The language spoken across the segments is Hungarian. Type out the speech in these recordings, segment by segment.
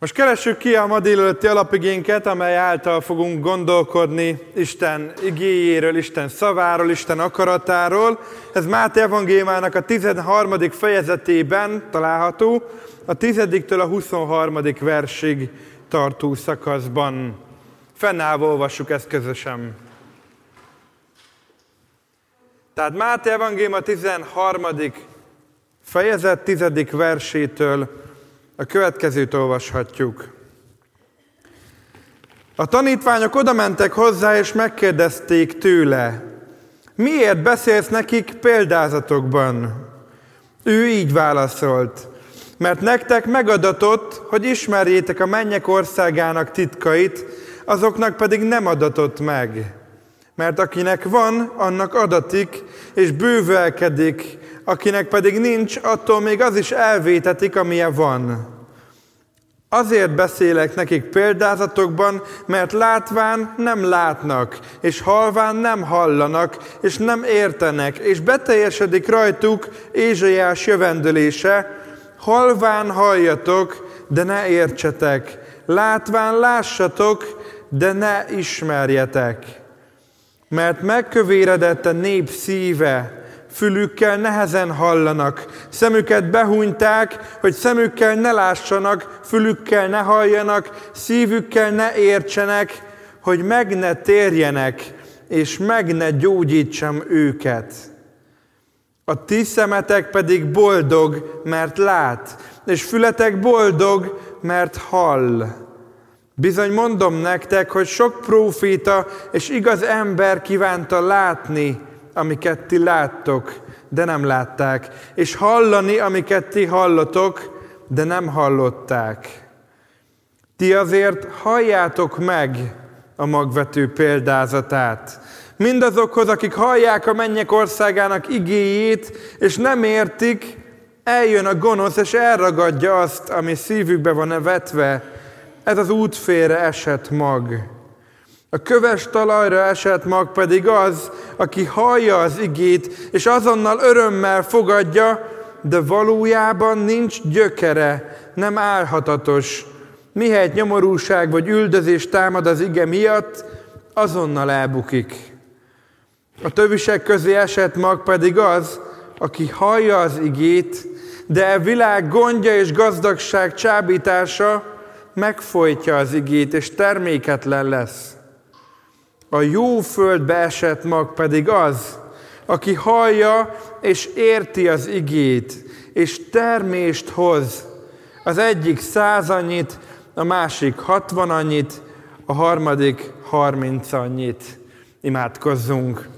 Most keressük ki a ma délelőtti alapigénket, amely által fogunk gondolkodni Isten igéjéről, Isten szaváról, Isten akaratáról. Ez Máté evangéliumának a 13. fejezetében található, a 10 a 23. versig tartó szakaszban. Fennállva olvassuk ezt közösen. Tehát Máté evangélium a 13. fejezet 10. versétől a következőt olvashatjuk. A tanítványok odamentek hozzá, és megkérdezték tőle, miért beszélsz nekik példázatokban? Ő így válaszolt, mert nektek megadatott, hogy ismerjétek a mennyek országának titkait, azoknak pedig nem adatott meg. Mert akinek van, annak adatik, és bővelkedik, akinek pedig nincs, attól még az is elvétetik, amilyen van. Azért beszélek nekik példázatokban, mert látván nem látnak, és halván nem hallanak, és nem értenek, és beteljesedik rajtuk Ézsaiás jövendőlése, halván halljatok, de ne értsetek, látván lássatok, de ne ismerjetek. Mert megkövéredett a nép szíve, fülükkel nehezen hallanak, szemüket behúnyták, hogy szemükkel ne lássanak, fülükkel ne halljanak, szívükkel ne értsenek, hogy meg ne térjenek, és meg ne gyógyítsam őket. A ti szemetek pedig boldog, mert lát, és fületek boldog, mert hall. Bizony mondom nektek, hogy sok próféta és igaz ember kívánta látni, amiket ti láttok, de nem látták, és hallani, amiket ti hallatok, de nem hallották. Ti azért halljátok meg a magvető példázatát. Mindazokhoz, akik hallják a mennyek országának igéjét, és nem értik, eljön a gonosz, és elragadja azt, ami szívükbe van vetve. Ez az útfélre esett mag. A köves talajra esett mag pedig az, aki hallja az igét, és azonnal örömmel fogadja, de valójában nincs gyökere, nem állhatatos. Mihelyt nyomorúság vagy üldözés támad az ige miatt, azonnal elbukik. A tövisek közé esett mag pedig az, aki hallja az igét, de a világ gondja és gazdagság csábítása megfojtja az igét, és terméketlen lesz. A jó földbe esett mag pedig az, aki hallja és érti az igét, és termést hoz. Az egyik száz annyit, a másik hatvan annyit, a harmadik harminc annyit. Imádkozzunk!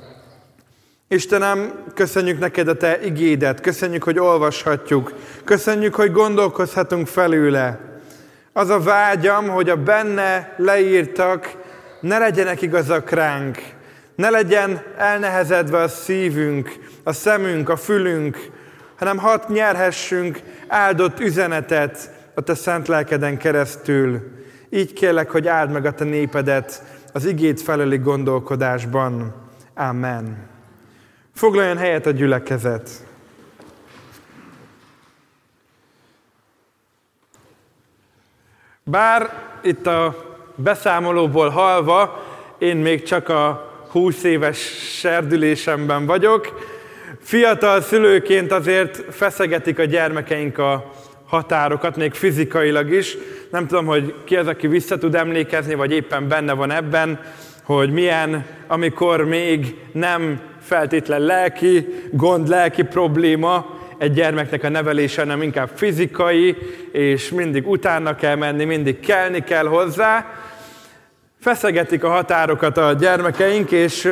Istenem, köszönjük neked a Te igédet, köszönjük, hogy olvashatjuk, köszönjük, hogy gondolkozhatunk felőle. Az a vágyam, hogy a benne leírtak ne legyenek igazak ránk, ne legyen elnehezedve a szívünk, a szemünk, a fülünk, hanem hat nyerhessünk áldott üzenetet a Te szent lelkeden keresztül. Így kérlek, hogy áld meg a Te népedet az igét feleli gondolkodásban. Amen. Foglaljon helyet a gyülekezet. Bár itt a beszámolóból halva, én még csak a 20 éves serdülésemben vagyok. Fiatal szülőként azért feszegetik a gyermekeink a határokat, még fizikailag is. Nem tudom, hogy ki az, aki vissza tud emlékezni, vagy éppen benne van ebben, hogy milyen, amikor még nem feltétlen lelki gond, lelki probléma, egy gyermeknek a nevelése, hanem inkább fizikai, és mindig utána kell menni, mindig kelni kell hozzá. Feszegetik a határokat a gyermekeink, és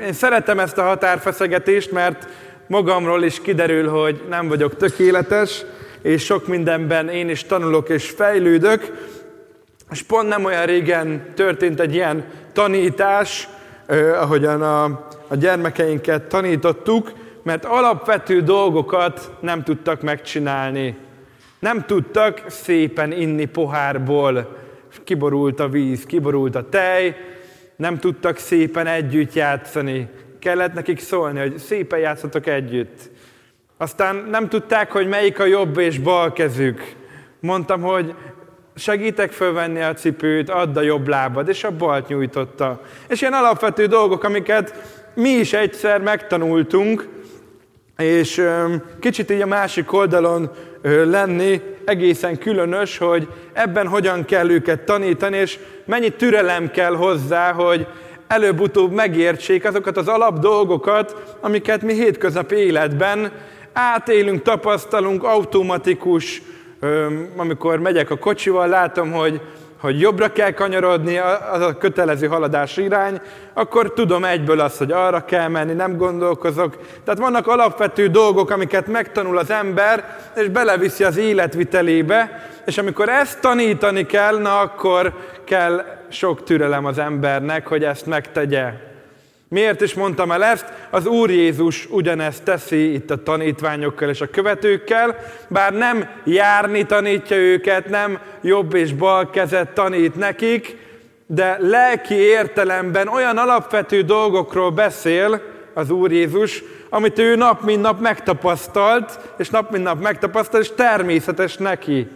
én szeretem ezt a határfeszegetést, mert magamról is kiderül, hogy nem vagyok tökéletes, és sok mindenben én is tanulok és fejlődök, és pont nem olyan régen történt egy ilyen tanítás, ahogyan a, a gyermekeinket tanítottuk, mert alapvető dolgokat nem tudtak megcsinálni. Nem tudtak szépen inni pohárból, kiborult a víz, kiborult a tej, nem tudtak szépen együtt játszani. Kellett nekik szólni, hogy szépen játszatok együtt. Aztán nem tudták, hogy melyik a jobb és bal kezük. Mondtam, hogy segítek fölvenni a cipőt, add a jobb lábad, és a balt nyújtotta. És ilyen alapvető dolgok, amiket mi is egyszer megtanultunk, és kicsit így a másik oldalon lenni egészen különös, hogy ebben hogyan kell őket tanítani, és mennyi türelem kell hozzá, hogy előbb-utóbb megértsék azokat az alap dolgokat, amiket mi hétköznapi életben átélünk, tapasztalunk, automatikus, amikor megyek a kocsival, látom, hogy hogy jobbra kell kanyarodni, az a kötelező haladás irány, akkor tudom egyből azt, hogy arra kell menni, nem gondolkozok. Tehát vannak alapvető dolgok, amiket megtanul az ember, és beleviszi az életvitelébe, és amikor ezt tanítani kell, na akkor kell sok türelem az embernek, hogy ezt megtegye. Miért is mondtam el ezt? Az Úr Jézus ugyanezt teszi itt a tanítványokkal és a követőkkel, bár nem járni tanítja őket, nem jobb és bal kezet tanít nekik, de lelki értelemben olyan alapvető dolgokról beszél az Úr Jézus, amit ő nap mint nap megtapasztalt, és nap mint nap megtapasztalt, és természetes neki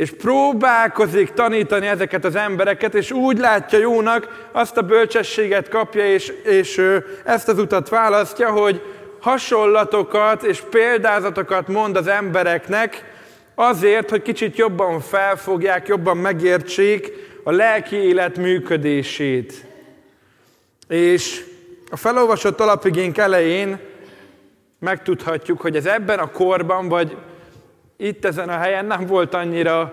és próbálkozik tanítani ezeket az embereket, és úgy látja jónak, azt a bölcsességet kapja, és, és ezt az utat választja, hogy hasonlatokat és példázatokat mond az embereknek, azért, hogy kicsit jobban felfogják, jobban megértsék a lelki élet működését. És a felolvasott alapigénk elején megtudhatjuk, hogy ez ebben a korban, vagy itt ezen a helyen nem volt annyira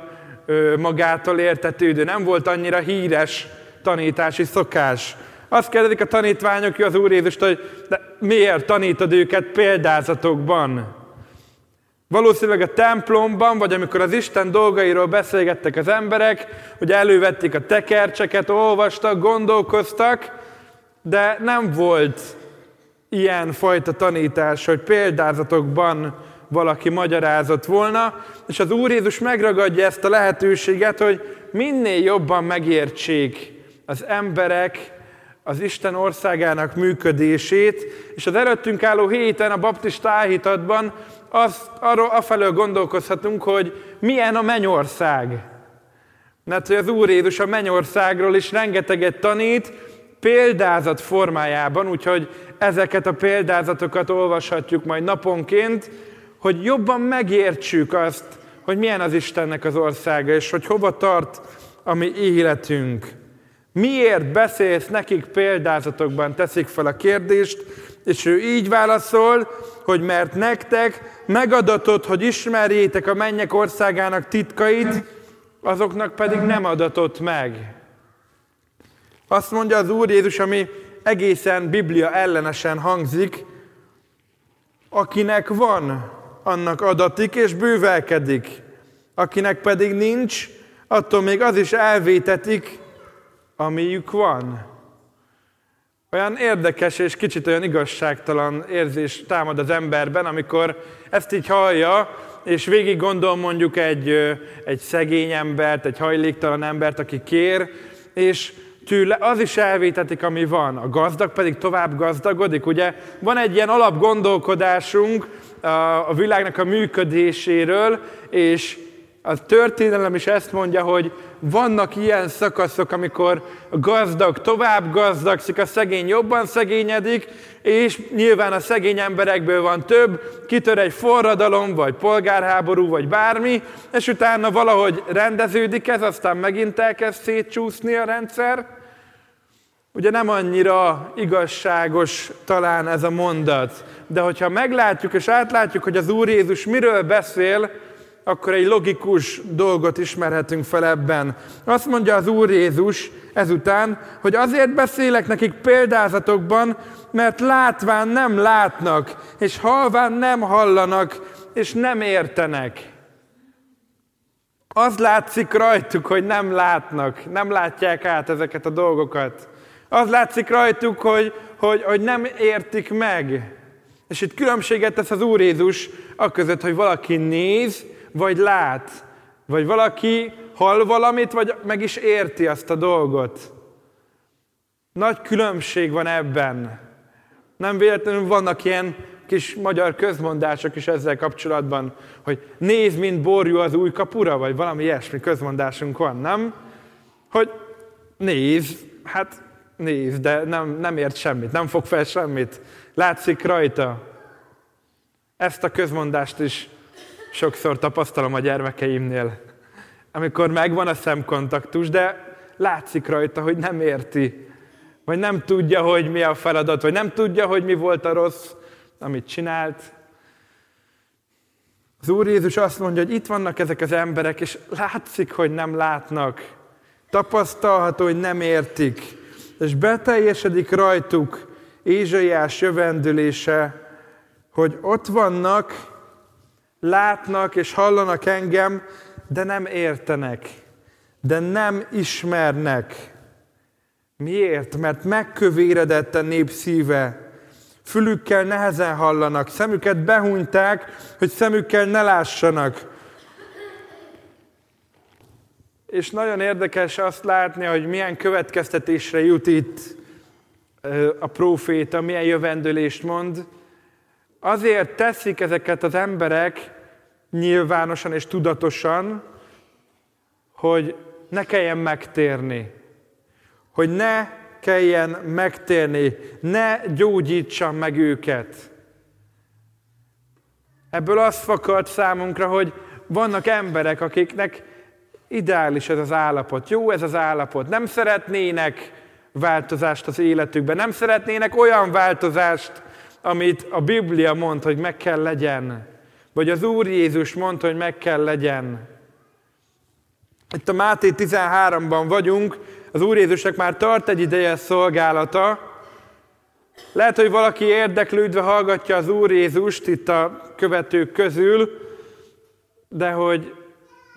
magától értetődő, nem volt annyira híres tanítási szokás. Azt kérdezik a tanítványok az Úr Jézust, hogy de miért tanítod őket példázatokban? Valószínűleg a templomban, vagy amikor az Isten dolgairól beszélgettek az emberek, hogy elővették a tekercseket, olvastak, gondolkoztak, de nem volt ilyen fajta tanítás, hogy példázatokban valaki magyarázott volna, és az Úr Jézus megragadja ezt a lehetőséget, hogy minél jobban megértsék az emberek az Isten országának működését, és az előttünk álló héten a baptista áhítatban azt, arról afelől gondolkozhatunk, hogy milyen a mennyország. Mert hogy az Úr Jézus a mennyországról is rengeteget tanít, példázat formájában, úgyhogy ezeket a példázatokat olvashatjuk majd naponként, hogy jobban megértsük azt, hogy milyen az Istennek az országa, és hogy hova tart a mi életünk. Miért beszélsz nekik példázatokban, teszik fel a kérdést, és ő így válaszol, hogy mert nektek megadatott, hogy ismerjétek a mennyek országának titkait, azoknak pedig nem adatott meg. Azt mondja az Úr Jézus, ami egészen Biblia ellenesen hangzik, akinek van, annak adatik és bővelkedik. Akinek pedig nincs, attól még az is elvétetik, amiük van. Olyan érdekes és kicsit olyan igazságtalan érzés támad az emberben, amikor ezt így hallja, és végig gondol mondjuk egy, egy szegény embert, egy hajléktalan embert, aki kér, és tőle az is elvétetik, ami van. A gazdag pedig tovább gazdagodik. Ugye van egy ilyen alapgondolkodásunk, a világnak a működéséről, és a történelem is ezt mondja, hogy vannak ilyen szakaszok, amikor a gazdag tovább gazdagszik, a szegény jobban szegényedik, és nyilván a szegény emberekből van több, kitör egy forradalom, vagy polgárháború, vagy bármi, és utána valahogy rendeződik ez, aztán megint elkezd szétcsúszni a rendszer. Ugye nem annyira igazságos talán ez a mondat, de hogyha meglátjuk és átlátjuk, hogy az Úr Jézus miről beszél, akkor egy logikus dolgot ismerhetünk fel ebben. Azt mondja az Úr Jézus ezután, hogy azért beszélek nekik példázatokban, mert látván nem látnak, és halván nem hallanak, és nem értenek. Az látszik rajtuk, hogy nem látnak, nem látják át ezeket a dolgokat. Az látszik rajtuk, hogy, hogy, hogy nem értik meg. És itt különbséget tesz az Úr Jézus a között, hogy valaki néz, vagy lát. Vagy valaki hall valamit, vagy meg is érti azt a dolgot. Nagy különbség van ebben. Nem véletlenül vannak ilyen kis magyar közmondások is ezzel kapcsolatban, hogy néz, mint borjú az új kapura, vagy valami ilyesmi közmondásunk van, nem? Hogy néz, hát néz, de nem, nem ért semmit, nem fog fel semmit. Látszik rajta. Ezt a közmondást is sokszor tapasztalom a gyermekeimnél. Amikor megvan a szemkontaktus, de látszik rajta, hogy nem érti, vagy nem tudja, hogy mi a feladat, vagy nem tudja, hogy mi volt a rossz, amit csinált. Az Úr Jézus azt mondja, hogy itt vannak ezek az emberek, és látszik, hogy nem látnak. Tapasztalható, hogy nem értik. És beteljesedik rajtuk Ézsaiás jövendülése, hogy ott vannak, látnak és hallanak engem, de nem értenek, de nem ismernek. Miért? Mert megkövéredett a nép szíve. Fülükkel nehezen hallanak, szemüket behunyták, hogy szemükkel ne lássanak. És nagyon érdekes azt látni, hogy milyen következtetésre jut itt a próféta, milyen jövendőlést mond. Azért teszik ezeket az emberek nyilvánosan és tudatosan, hogy ne kelljen megtérni. Hogy ne kelljen megtérni, ne gyógyítsam meg őket. Ebből az fakad számunkra, hogy vannak emberek, akiknek ideális ez az állapot, jó ez az állapot, nem szeretnének változást az életükben, nem szeretnének olyan változást, amit a Biblia mond, hogy meg kell legyen, vagy az Úr Jézus mondta, hogy meg kell legyen. Itt a Máté 13-ban vagyunk, az Úr Jézusnak már tart egy ideje szolgálata. Lehet, hogy valaki érdeklődve hallgatja az Úr Jézust itt a követők közül, de hogy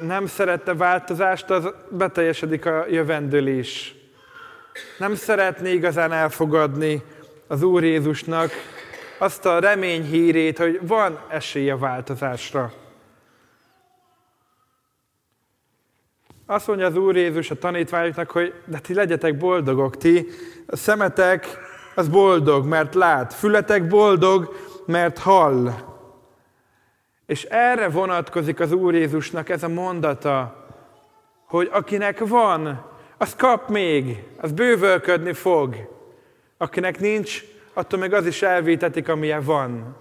nem szerette változást, az beteljesedik a jövendőlés. Nem szeretné igazán elfogadni az Úr Jézusnak azt a remény hírét, hogy van esély a változásra. Azt mondja az Úr Jézus a tanítványoknak, hogy de ti legyetek boldogok, ti a szemetek az boldog, mert lát, fületek boldog, mert hall. És erre vonatkozik az Úr Jézusnak ez a mondata, hogy akinek van, az kap még, az bővölködni fog. Akinek nincs, attól meg az is elvétetik, amilyen van.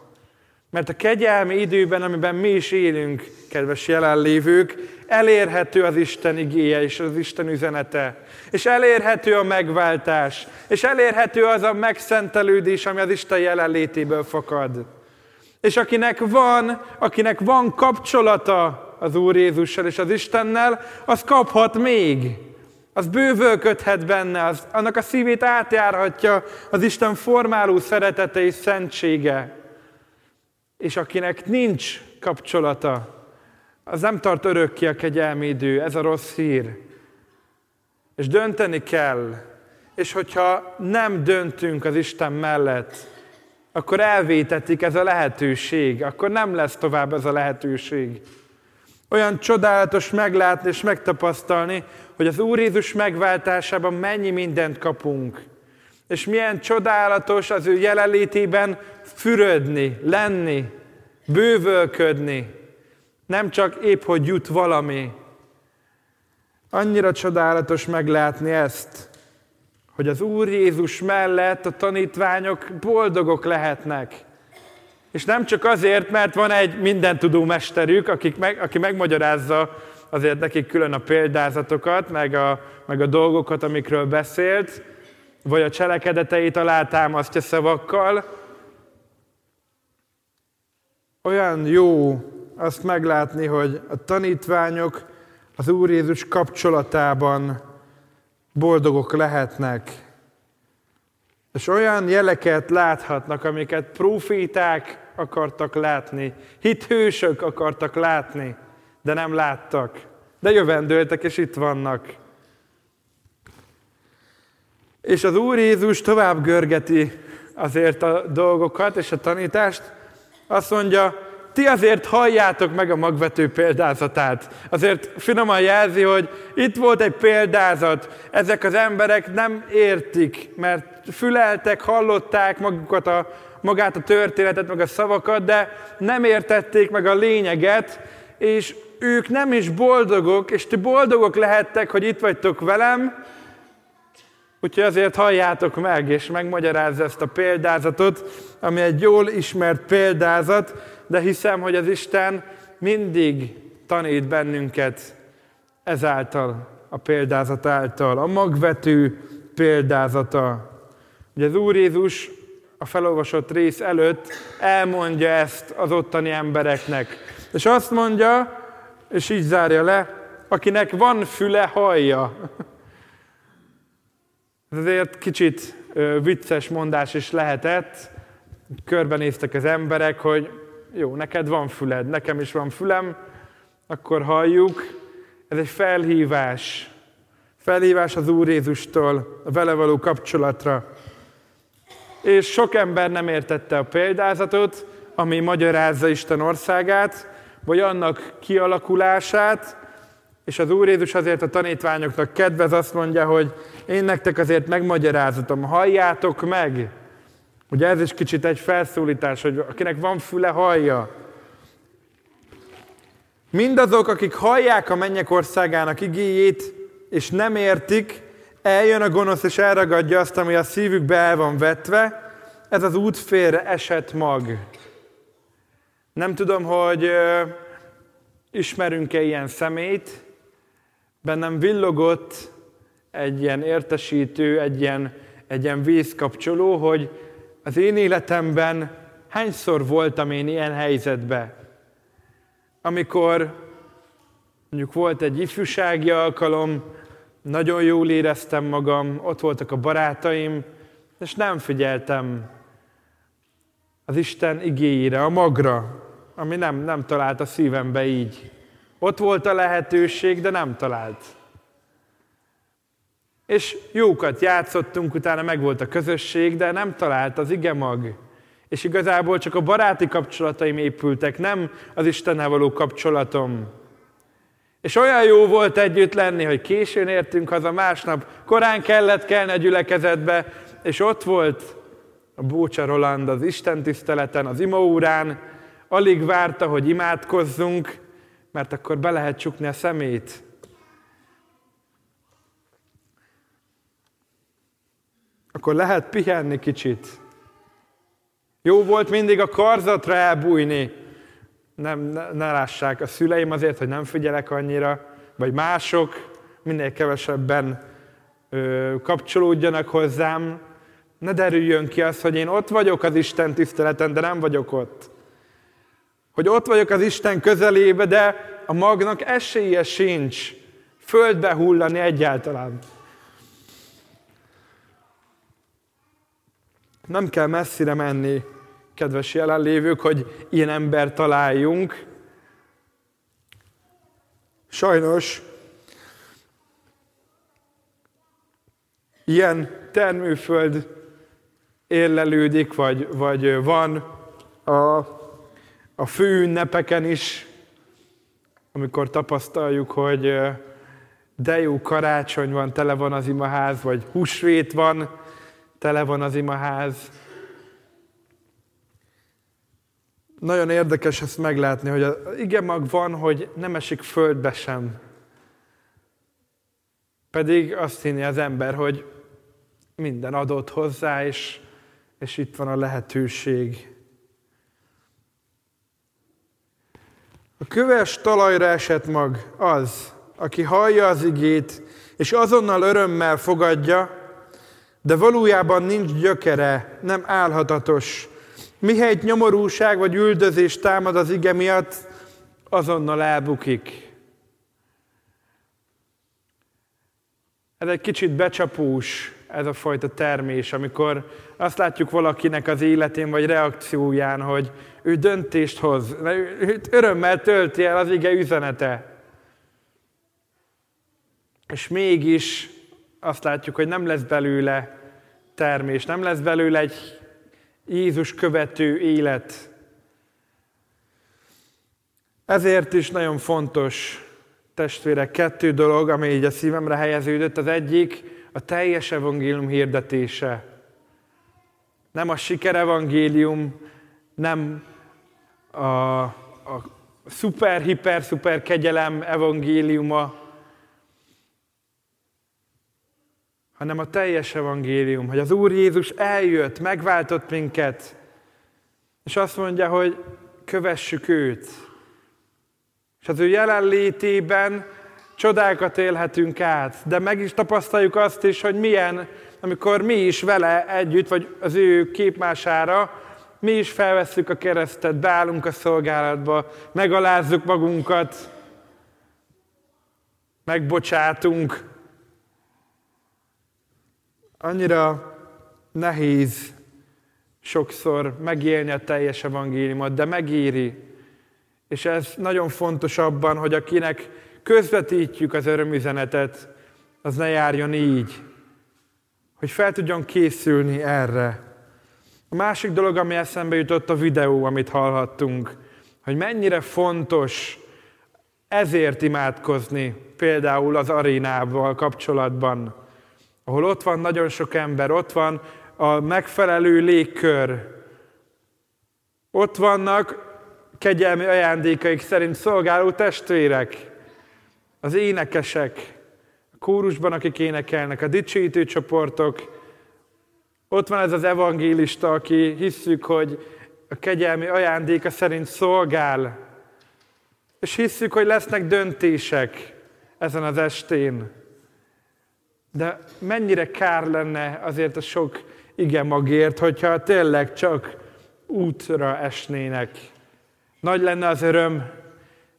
Mert a kegyelmi időben, amiben mi is élünk, kedves jelenlévők, elérhető az Isten igéje és az Isten üzenete. És elérhető a megváltás. És elérhető az a megszentelődés, ami az Isten jelenlétéből fakad. És akinek van, akinek van kapcsolata az Úr Jézussal és az Istennel, az kaphat még az bővölködhet benne, az, annak a szívét átjárhatja az Isten formáló szeretete és szentsége. És akinek nincs kapcsolata, az nem tart örökké a kegyelmi idő, ez a rossz hír. És dönteni kell. És hogyha nem döntünk az Isten mellett, akkor elvétetik ez a lehetőség, akkor nem lesz tovább ez a lehetőség. Olyan csodálatos meglátni és megtapasztalni, hogy az Úr Jézus megváltásában mennyi mindent kapunk. És milyen csodálatos az ő jelenlétében fürödni, lenni, bővölködni. Nem csak épp, hogy jut valami. Annyira csodálatos meglátni ezt, hogy az Úr Jézus mellett a tanítványok boldogok lehetnek. És nem csak azért, mert van egy mindentudó mesterük, akik meg, aki megmagyarázza azért nekik külön a példázatokat, meg a, meg a dolgokat, amikről beszélt, vagy a cselekedeteit alátámasztja szavakkal. Olyan jó azt meglátni, hogy a tanítványok az Úr Jézus kapcsolatában boldogok lehetnek. És olyan jeleket láthatnak, amiket proféták akartak látni, hithősök akartak látni de nem láttak. De jövendőltek, és itt vannak. És az Úr Jézus tovább görgeti azért a dolgokat és a tanítást. Azt mondja, ti azért halljátok meg a magvető példázatát. Azért finoman jelzi, hogy itt volt egy példázat, ezek az emberek nem értik, mert füleltek, hallották magukat a, magát a történetet, meg a szavakat, de nem értették meg a lényeget, és ők nem is boldogok, és ti boldogok lehettek, hogy itt vagytok velem, úgyhogy azért halljátok meg, és megmagyarázza ezt a példázatot, ami egy jól ismert példázat, de hiszem, hogy az Isten mindig tanít bennünket ezáltal, a példázat által, a magvető példázata. Ugye az Úr Jézus a felolvasott rész előtt elmondja ezt az ottani embereknek. És azt mondja, és így zárja le, akinek van füle, hallja. Ez azért kicsit vicces mondás is lehetett. Körbenéztek az emberek, hogy jó, neked van füled, nekem is van fülem, akkor halljuk. Ez egy felhívás. Felhívás az Úr Jézustól a vele való kapcsolatra. És sok ember nem értette a példázatot, ami magyarázza Isten országát, vagy annak kialakulását, és az Úr Jézus azért a tanítványoknak kedvez, azt mondja, hogy én nektek azért megmagyarázatom, halljátok meg. Ugye ez is kicsit egy felszólítás, hogy akinek van füle, hallja. Mindazok, akik hallják a mennyek országának igéjét, és nem értik, eljön a gonosz, és elragadja azt, ami a szívükbe el van vetve, ez az út félre esett mag. Nem tudom, hogy ismerünk-e ilyen szemét, bennem villogott egy ilyen értesítő, egy ilyen, egy ilyen vízkapcsoló, hogy az én életemben hányszor voltam én ilyen helyzetbe, amikor mondjuk volt egy ifjúsági alkalom, nagyon jól éreztem magam, ott voltak a barátaim, és nem figyeltem az Isten igéjére, a magra, ami nem, nem talált a szívembe így. Ott volt a lehetőség, de nem talált. És jókat játszottunk, utána meg volt a közösség, de nem talált az ige mag. És igazából csak a baráti kapcsolataim épültek, nem az Istennel való kapcsolatom. És olyan jó volt együtt lenni, hogy későn értünk haza másnap, korán kellett kelni a gyülekezetbe, és ott volt a Bócsa Roland az Isten tiszteleten, az imaúrán, alig várta, hogy imádkozzunk, mert akkor be lehet csukni a szemét. Akkor lehet pihenni kicsit. Jó volt mindig a karzatra elbújni. Nem, ne, ne lássák a szüleim azért, hogy nem figyelek annyira, vagy mások, minél kevesebben ö, kapcsolódjanak hozzám. Ne derüljön ki az, hogy én ott vagyok az Isten tiszteleten, de nem vagyok ott. Hogy ott vagyok az Isten közelébe, de a magnak esélye sincs földbe hullani egyáltalán. Nem kell messzire menni, kedves jelenlévők, hogy ilyen ember találjunk. Sajnos ilyen termőföld érlelődik, vagy, vagy van a, a főünnepeken is, amikor tapasztaljuk, hogy de jó karácsony van, tele van az imaház, vagy húsvét van, tele van az imaház. Nagyon érdekes ezt meglátni, hogy igen mag van, hogy nem esik földbe sem. Pedig azt hinni az ember, hogy minden adott hozzá, és, és itt van a lehetőség. A köves talajra esett mag az, aki hallja az igét, és azonnal örömmel fogadja, de valójában nincs gyökere, nem állhatatos. Mihelyt nyomorúság vagy üldözés támad az ige miatt, azonnal elbukik. Ez egy kicsit becsapós, ez a fajta termés, amikor azt látjuk valakinek az életén vagy reakcióján, hogy ő döntést hoz, őt örömmel tölti el az ige üzenete. És mégis azt látjuk, hogy nem lesz belőle termés, nem lesz belőle egy Jézus követő élet. Ezért is nagyon fontos, testvérek, kettő dolog, ami így a szívemre helyeződött. Az egyik a teljes evangélium hirdetése. Nem a sikerevangélium, nem a, a szuper, hiper, szuper kegyelem evangéliuma, hanem a teljes evangélium, hogy az Úr Jézus eljött, megváltott minket, és azt mondja, hogy kövessük őt. És az ő jelenlétében csodákat élhetünk át, de meg is tapasztaljuk azt is, hogy milyen, amikor mi is vele együtt, vagy az ő képmására, mi is felvesszük a keresztet, beállunk a szolgálatba, megalázzuk magunkat, megbocsátunk. Annyira nehéz sokszor megélni a teljes evangéliumot, de megéri. És ez nagyon fontos abban, hogy akinek közvetítjük az örömüzenetet, az ne járjon így, hogy fel tudjon készülni erre. A másik dolog, ami eszembe jutott, a videó, amit hallhattunk, hogy mennyire fontos ezért imádkozni, például az arénával kapcsolatban, ahol ott van nagyon sok ember, ott van a megfelelő légkör, ott vannak kegyelmi ajándékaik szerint szolgáló testvérek, az énekesek, a kórusban, akik énekelnek, a dicsőítő csoportok, ott van ez az evangélista, aki hisszük, hogy a kegyelmi ajándéka szerint szolgál, és hisszük, hogy lesznek döntések ezen az estén. De mennyire kár lenne azért a sok igen magért, hogyha tényleg csak útra esnének. Nagy lenne az öröm,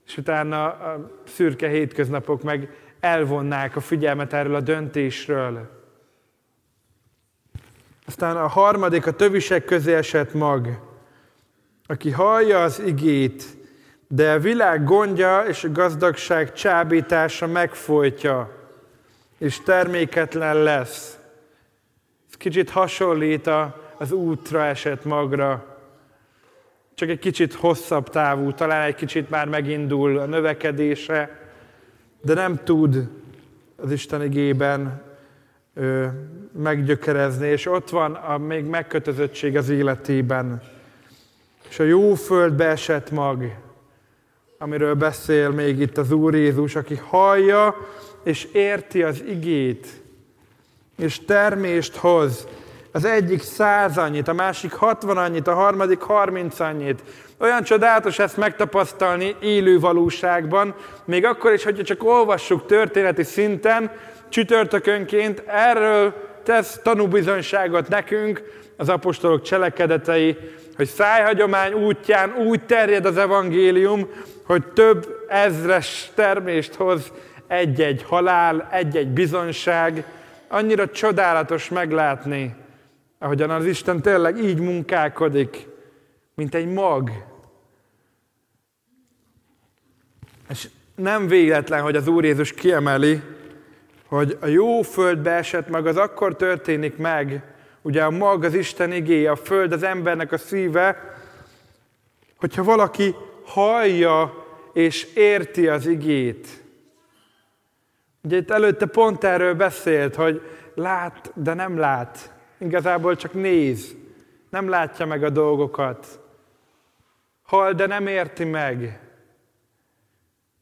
és utána a szürke hétköznapok meg elvonnák a figyelmet erről a döntésről. Aztán a harmadik, a tövisek közé esett mag, aki hallja az igét, de a világ gondja és a gazdagság csábítása megfolytja, és terméketlen lesz. Ez kicsit hasonlít az útra esett magra, csak egy kicsit hosszabb távú, talán egy kicsit már megindul a növekedése, de nem tud az Isten igében ö, meggyökerezni, és ott van a még megkötözöttség az életében. És a jó földbe esett mag, amiről beszél még itt az Úr Jézus, aki hallja és érti az igét, és termést hoz. Az egyik száz annyit, a másik hatvan annyit, a harmadik harminc annyit. Olyan csodálatos ezt megtapasztalni élő valóságban, még akkor is, hogyha csak olvassuk történeti szinten, csütörtökönként, erről tesz tanúbizonyságot nekünk az apostolok cselekedetei, hogy szájhagyomány útján úgy terjed az evangélium, hogy több ezres termést hoz egy-egy halál, egy-egy bizonság. Annyira csodálatos meglátni, ahogyan az Isten tényleg így munkálkodik, mint egy mag. És nem véletlen, hogy az Úr Jézus kiemeli, hogy a jó földbe esett mag az akkor történik meg, ugye a mag az Isten igéje, a föld az embernek a szíve, hogyha valaki hallja és érti az igét. Ugye itt előtte pont erről beszélt, hogy lát, de nem lát. Igazából csak néz. Nem látja meg a dolgokat. Hall, de nem érti meg.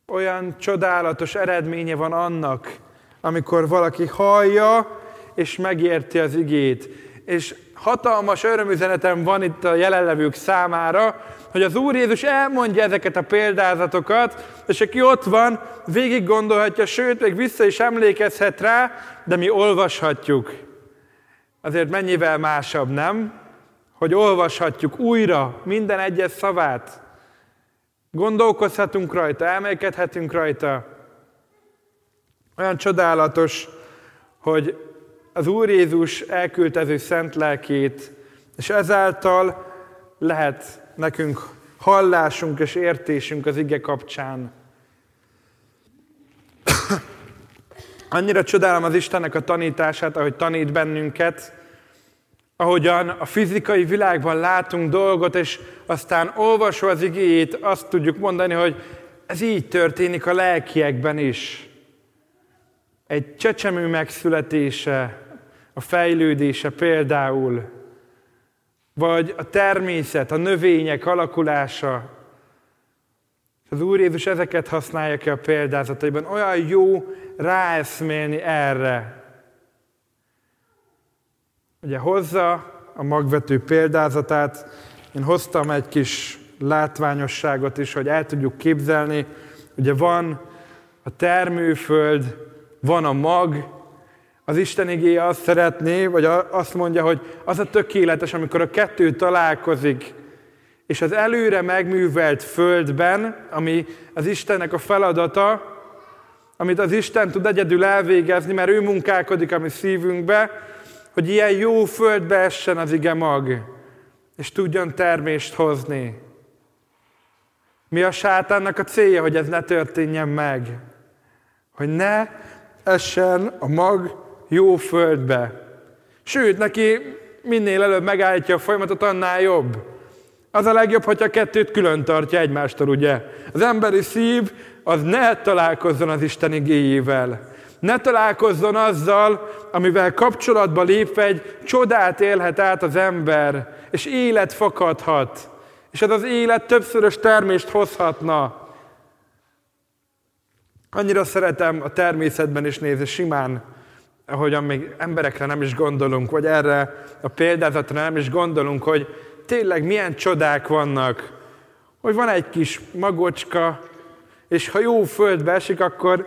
Olyan csodálatos eredménye van annak, amikor valaki hallja és megérti az igét. És hatalmas örömüzenetem van itt a jelenlevők számára, hogy az Úr Jézus elmondja ezeket a példázatokat, és aki ott van, végig gondolhatja, sőt, még vissza is emlékezhet rá, de mi olvashatjuk. Azért mennyivel másabb, nem? Hogy olvashatjuk újra minden egyes szavát. Gondolkozhatunk rajta, elmélkedhetünk rajta. Olyan csodálatos, hogy az Úr Jézus elküldte szent lelkét, és ezáltal lehet nekünk hallásunk és értésünk az ige kapcsán. Annyira csodálom az Istennek a tanítását, ahogy tanít bennünket, ahogyan a fizikai világban látunk dolgot, és aztán olvasva az igéjét azt tudjuk mondani, hogy ez így történik a lelkiekben is egy csecsemő megszületése, a fejlődése például, vagy a természet, a növények alakulása. Az Úr Jézus ezeket használja ki a példázataiban. Olyan jó ráeszmélni erre. Ugye hozza a magvető példázatát, én hoztam egy kis látványosságot is, hogy el tudjuk képzelni. Ugye van a termőföld, van a mag, az Isten igéje azt szeretné, vagy azt mondja, hogy az a tökéletes, amikor a kettő találkozik, és az előre megművelt földben, ami az Istennek a feladata, amit az Isten tud egyedül elvégezni, mert ő munkálkodik a mi szívünkbe, hogy ilyen jó földbe essen az ige mag, és tudjon termést hozni. Mi a sátánnak a célja, hogy ez ne történjen meg? Hogy ne essen a mag jó földbe. Sőt, neki minél előbb megállítja a folyamatot, annál jobb. Az a legjobb, hogyha a kettőt külön tartja egymástól, ugye? Az emberi szív az ne találkozzon az Isten igéjével. Ne találkozzon azzal, amivel kapcsolatba lépve egy csodát élhet át az ember, és élet fakadhat. És ez az élet többszörös termést hozhatna. Annyira szeretem a természetben is nézni simán ahogyan még emberekre nem is gondolunk, vagy erre a példázatra nem is gondolunk, hogy tényleg milyen csodák vannak, hogy van egy kis magocska, és ha jó földbe esik, akkor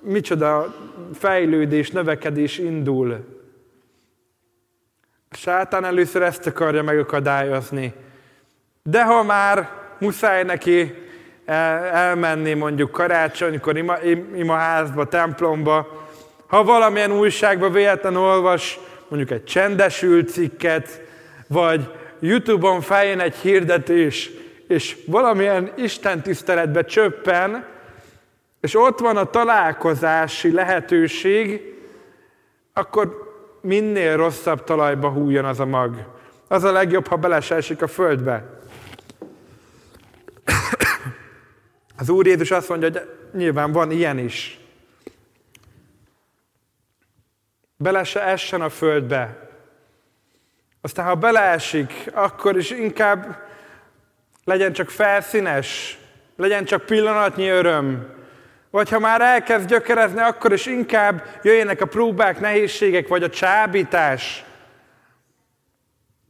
micsoda fejlődés, növekedés indul. A sátán először ezt akarja megakadályozni. De ha már muszáj neki elmenni mondjuk karácsonykor ima, imaházba, templomba, ha valamilyen újságban véletlen olvas, mondjuk egy csendesült cikket, vagy Youtube-on feljön egy hirdetés, és valamilyen Isten tiszteletbe csöppen, és ott van a találkozási lehetőség, akkor minél rosszabb talajba hújjon az a mag. Az a legjobb, ha beleselsik a földbe. Az Úr Jézus azt mondja, hogy nyilván van ilyen is. Bele se essen a földbe. Aztán, ha beleesik, akkor is inkább legyen csak felszínes, legyen csak pillanatnyi öröm. Vagy ha már elkezd gyökerezni, akkor is inkább jöjjenek a próbák, nehézségek, vagy a csábítás.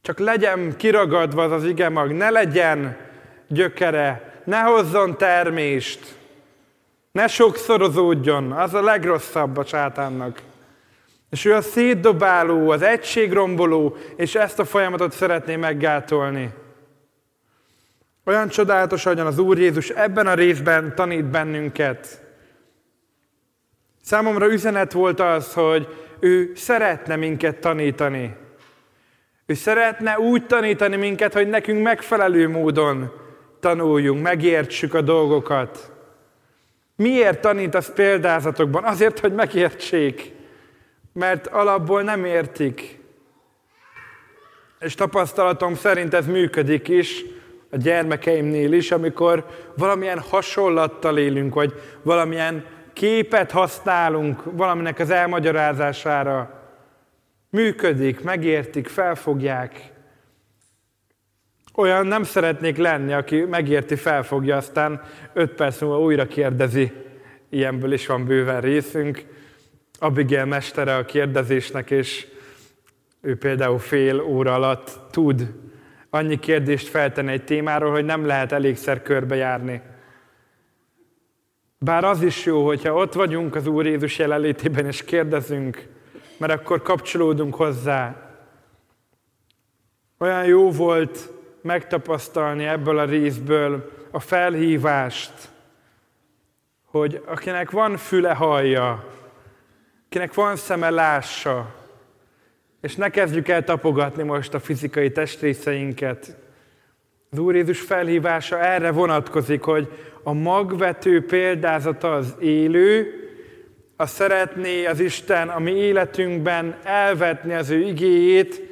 Csak legyen kiragadva az az igemag, ne legyen gyökere, ne hozzon termést, ne sokszorozódjon, az a legrosszabb a sátánnak. És ő a szétdobáló, az egységromboló, és ezt a folyamatot szeretné meggátolni. Olyan csodálatos, ahogyan az Úr Jézus ebben a részben tanít bennünket. Számomra üzenet volt az, hogy ő szeretne minket tanítani. Ő szeretne úgy tanítani minket, hogy nekünk megfelelő módon tanuljunk, megértsük a dolgokat. Miért tanít az példázatokban? Azért, hogy megértsék mert alapból nem értik. És tapasztalatom szerint ez működik is, a gyermekeimnél is, amikor valamilyen hasonlattal élünk, vagy valamilyen képet használunk valaminek az elmagyarázására. Működik, megértik, felfogják. Olyan nem szeretnék lenni, aki megérti, felfogja, aztán öt perc múlva újra kérdezi. Ilyenből is van bőven részünk. Abigail mestere a kérdezésnek, és ő például fél óra alatt tud annyi kérdést feltenni egy témáról, hogy nem lehet elégszer körbejárni. Bár az is jó, hogyha ott vagyunk az Úr Jézus jelenlétében, és kérdezünk, mert akkor kapcsolódunk hozzá. Olyan jó volt megtapasztalni ebből a részből a felhívást, hogy akinek van füle hallja, kinek van szeme lássa, és ne kezdjük el tapogatni most a fizikai testrészeinket. Az Úr Jézus felhívása erre vonatkozik, hogy a magvető példázata az élő, a szeretné az Isten a mi életünkben elvetni az ő igéjét,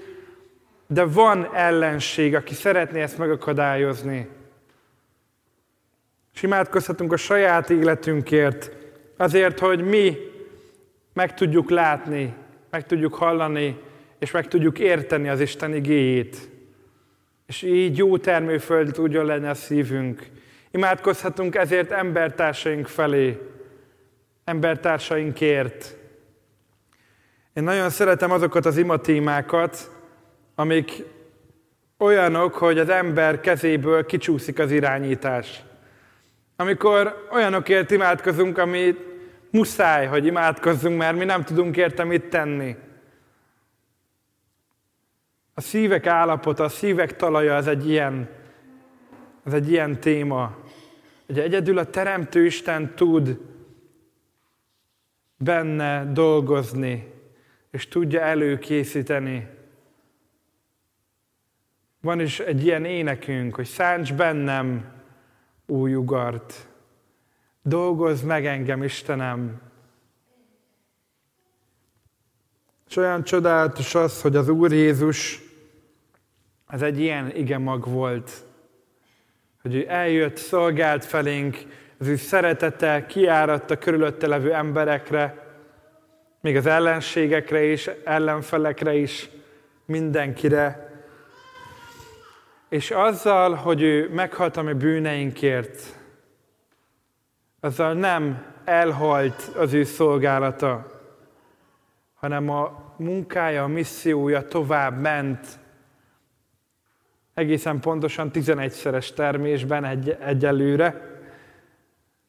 de van ellenség, aki szeretné ezt megakadályozni. És imádkozhatunk a saját életünkért, azért, hogy mi meg tudjuk látni, meg tudjuk hallani, és meg tudjuk érteni az Isten igéjét. és így jó termőföld tudjon lenni a szívünk. Imádkozhatunk ezért embertársaink felé, embertársainkért. Én nagyon szeretem azokat az imatímákat, amik olyanok, hogy az ember kezéből kicsúszik az irányítás. Amikor olyanokért imádkozunk, ami muszáj, hogy imádkozzunk, mert mi nem tudunk érte mit tenni. A szívek állapota, a szívek talaja, ez egy ilyen, ez egy ilyen téma. Hogy egyedül a Teremtő Isten tud benne dolgozni, és tudja előkészíteni. Van is egy ilyen énekünk, hogy szánts bennem új ugart. Dolgozz meg engem, Istenem. És olyan csodálatos az, hogy az Úr Jézus az egy ilyen igemag volt, hogy ő eljött, szolgált felénk, az ő szeretete kiáradt körülötte levő emberekre, még az ellenségekre is, ellenfelekre is, mindenkire. És azzal, hogy ő meghalt a mi bűneinkért, azzal nem elhalt az ő szolgálata, hanem a munkája, a missziója tovább ment, egészen pontosan 11-szeres termésben egy, egyelőre.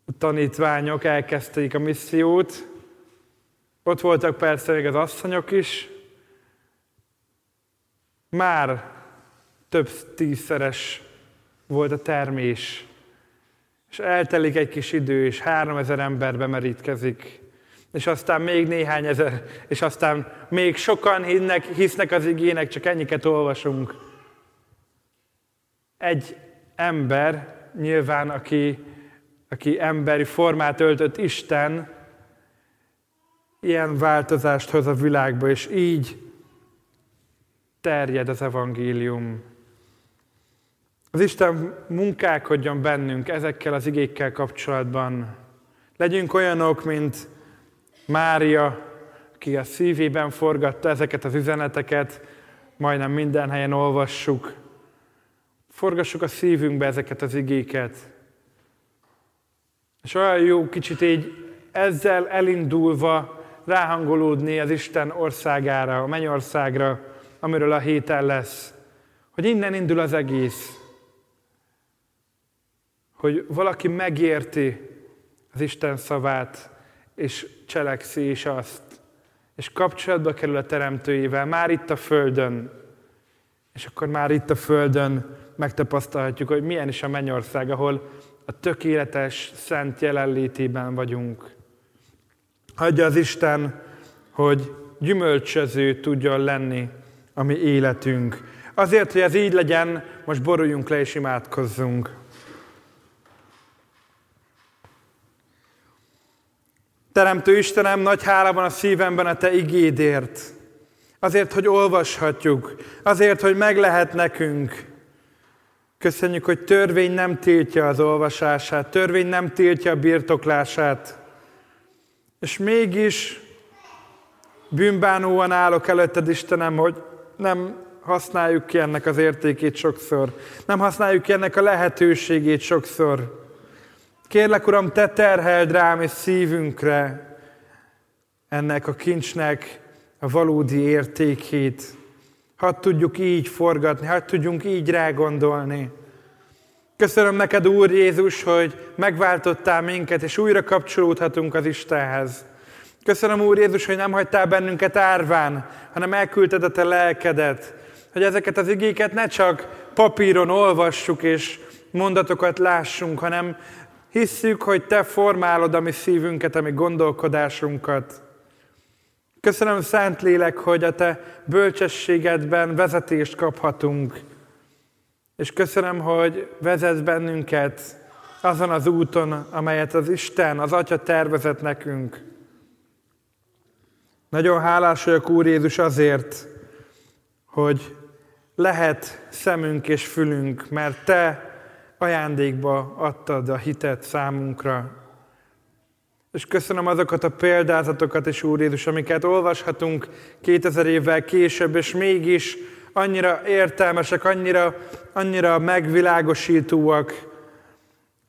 A tanítványok elkezdték a missziót, ott voltak persze még az asszonyok is, már több tízszeres volt a termés, és eltelik egy kis idő, és három ezer ember bemerítkezik, és aztán még néhány ezer, és aztán még sokan hinnek, hisznek az igének, csak ennyiket olvasunk. Egy ember, nyilván, aki, aki emberi formát öltött Isten, ilyen változást hoz a világba, és így terjed az evangélium. Az Isten munkálkodjon bennünk ezekkel az igékkel kapcsolatban. Legyünk olyanok, mint Mária, aki a szívében forgatta ezeket az üzeneteket, majdnem minden helyen olvassuk. Forgassuk a szívünkbe ezeket az igéket. És olyan jó kicsit így ezzel elindulva ráhangolódni az Isten országára, a mennyországra, amiről a héten lesz. Hogy innen indul az egész hogy valaki megérti az Isten szavát, és cselekszi is azt, és kapcsolatba kerül a Teremtőjével, már itt a Földön, és akkor már itt a Földön megtapasztalhatjuk, hogy milyen is a mennyország, ahol a tökéletes, szent jelenlétében vagyunk. Hagyja az Isten, hogy gyümölcsöző tudjon lenni a mi életünk. Azért, hogy ez így legyen, most boruljunk le és imádkozzunk. Teremtő Istenem, nagy hála van a szívemben a Te igédért. Azért, hogy olvashatjuk, azért, hogy meg lehet nekünk. Köszönjük, hogy törvény nem tiltja az olvasását, törvény nem tiltja a birtoklását. És mégis bűnbánóan állok előtted, Istenem, hogy nem használjuk ki ennek az értékét sokszor. Nem használjuk ki ennek a lehetőségét sokszor. Kérlek, Uram, Te terheld rám és szívünkre ennek a kincsnek a valódi értékét. Hadd tudjuk így forgatni, hadd tudjunk így rágondolni. Köszönöm neked, Úr Jézus, hogy megváltottál minket, és újra kapcsolódhatunk az Istenhez. Köszönöm, Úr Jézus, hogy nem hagytál bennünket árván, hanem elküldted a te lelkedet, hogy ezeket az igéket ne csak papíron olvassuk és mondatokat lássunk, hanem Hisszük, hogy Te formálod a mi szívünket, a mi gondolkodásunkat. Köszönöm, Szent Lélek, hogy a Te bölcsességedben vezetést kaphatunk. És köszönöm, hogy vezetsz bennünket azon az úton, amelyet az Isten, az Atya tervezett nekünk. Nagyon hálás vagyok, Úr Jézus, azért, hogy lehet szemünk és fülünk, mert Te ajándékba adtad a hitet számunkra. És köszönöm azokat a példázatokat is, Úr Jézus, amiket olvashatunk 2000 évvel később, és mégis annyira értelmesek, annyira, annyira megvilágosítóak,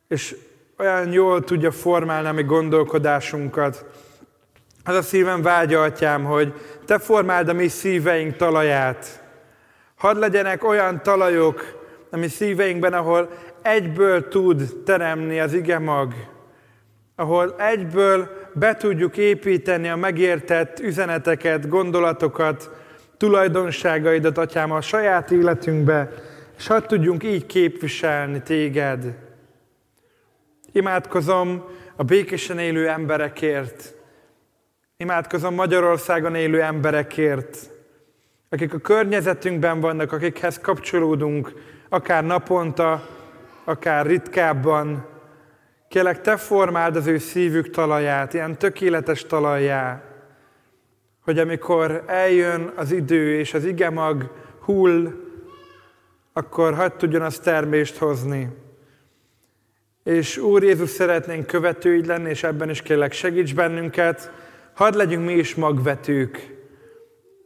és olyan jól tudja formálni a mi gondolkodásunkat. Az a szívem vágya, atyám, hogy te formáld a mi szíveink talaját. Hadd legyenek olyan talajok a mi szíveinkben, ahol egyből tud teremni az ige mag, ahol egyből be tudjuk építeni a megértett üzeneteket, gondolatokat, tulajdonságaidat, atyám, a saját életünkbe, és hadd tudjunk így képviselni téged. Imádkozom a békésen élő emberekért, imádkozom Magyarországon élő emberekért, akik a környezetünkben vannak, akikhez kapcsolódunk, akár naponta, akár ritkábban. Kélek, Te formáld az ő szívük talaját, ilyen tökéletes talajjá, hogy amikor eljön az idő, és az igemag hull, akkor hagyd tudjon az termést hozni. És Úr Jézus, szeretnénk követőid lenni, és ebben is kérlek segíts bennünket, hadd legyünk mi is magvetők.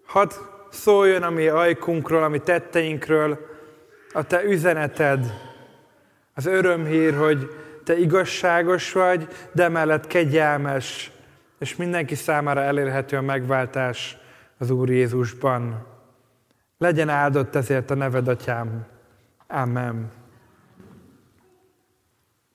Hadd szóljon a mi ajkunkról, a mi tetteinkről, a te üzeneted, az örömhír, hogy te igazságos vagy, de mellett kegyelmes, és mindenki számára elérhető a megváltás az Úr Jézusban. Legyen áldott ezért a neved, Atyám. Amen.